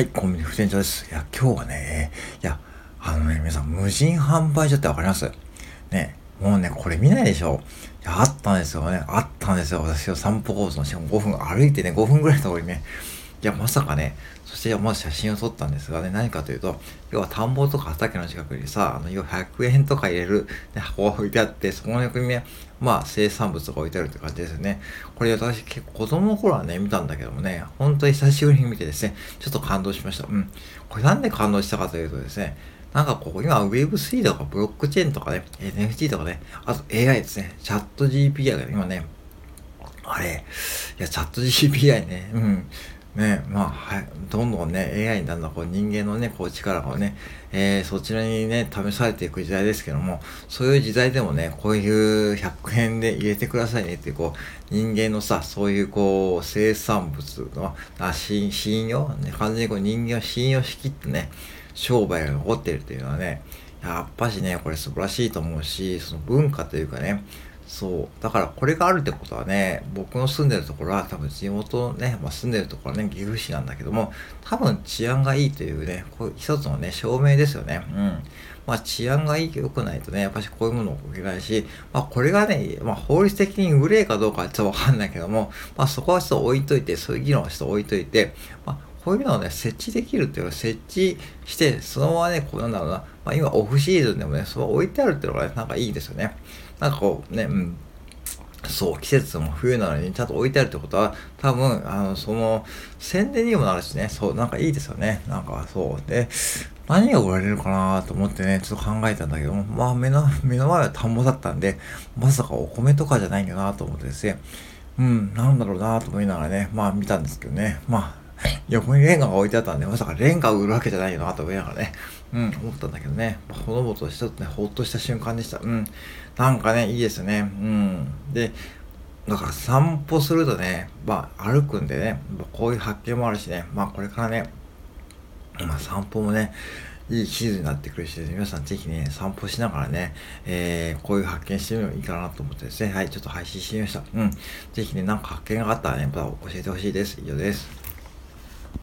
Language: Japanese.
はい、コンビニ不店長です。いや、今日はね、いや、あのね、皆さん、無人販売所ってわかります？ね、もうね、これ見ないでしょいや、あったんですよね。あったんですよ。私は散歩コースのしかも5分、歩いてね、5分ぐらいのところにね、いや、まさかね、そしてまず写真を撮ったんですがね、何かというと、要は田んぼとか畑の近くにさ、あの、要は100円とか入れる、ね、箱が置いてあって、そこの横にね、まあ、生産物が置いてあるって感じですよね。これ私結構子供の頃はね、見たんだけどもね、本当に久しぶりに見てですね、ちょっと感動しました。うん。これなんで感動したかというとですね、なんかここ今 Web3 とかブロックチェーンとかね、NFT とかね、あと AI ですね、チャット GPI が今ね、あれ、いや、チャット GPI ね、うん。ね、まあ、はい、どんどんね、AI にだんだんこう人間のね、こう力をね、えー、そちらにね、試されていく時代ですけども、そういう時代でもね、こういう100円で入れてくださいねっていう、こう、人間のさ、そういうこう、生産物の、あ信用、ね、完全にこう人間を信用しきってね、商売が残ってるっていうのはね、やっぱしね、これ素晴らしいと思うし、その文化というかね、そう。だからこれがあるってことはね、僕の住んでるところは多分地元ね、まあ、住んでるところはね、岐阜市なんだけども、多分治安がいいというね、こういう一つのね、証明ですよね。うん。まあ治安がいい、良くないとね、やっぱしこういうものを置けないし、まあこれがね、まあ法律的に無礼かどうかはちょっとわかんないけども、まあそこはちょっと置いといて、そういう議論はちょっと置いといて、まあこういうのをね、設置できるっていうのは設置して、そのままね、こうなんだろうな、まあ今オフシーズンでもね、そう置いてあるっていうのがね、なんかいいですよね。なんかこうね、うん。そう、季節も冬なのにちゃんと置いてあるってことは、多分、あの、その、宣伝にもなるしね、そう、なんかいいですよね。なんか、そう。で、何が売られるかなと思ってね、ちょっと考えたんだけど、まあ、目の、目の前は田んぼだったんで、まさかお米とかじゃないんだなと思ってですね、うん、なんだろうなと思いながらね、まあ見たんですけどね、まあ、横にレンガが置いてあったんで、まさかレンガを売るわけじゃないよなと思いながらね、うん、思ったんだけどね、ほのぼとしたね、ほっとした瞬間でした。うん、なんかね、いいですね。うん。で、だから散歩するとね、まあ歩くんでね、まあこういう発見もあるしね、まあこれからね、まあ散歩もね、いいシーズンになってくるし、皆さんぜひね、散歩しながらね、えー、こういう発見してみるのいいかなと思ってですね、はい、ちょっと配信してみました。うん。ぜひね、なんか発見があったらね、また教えてほしいです。以上です。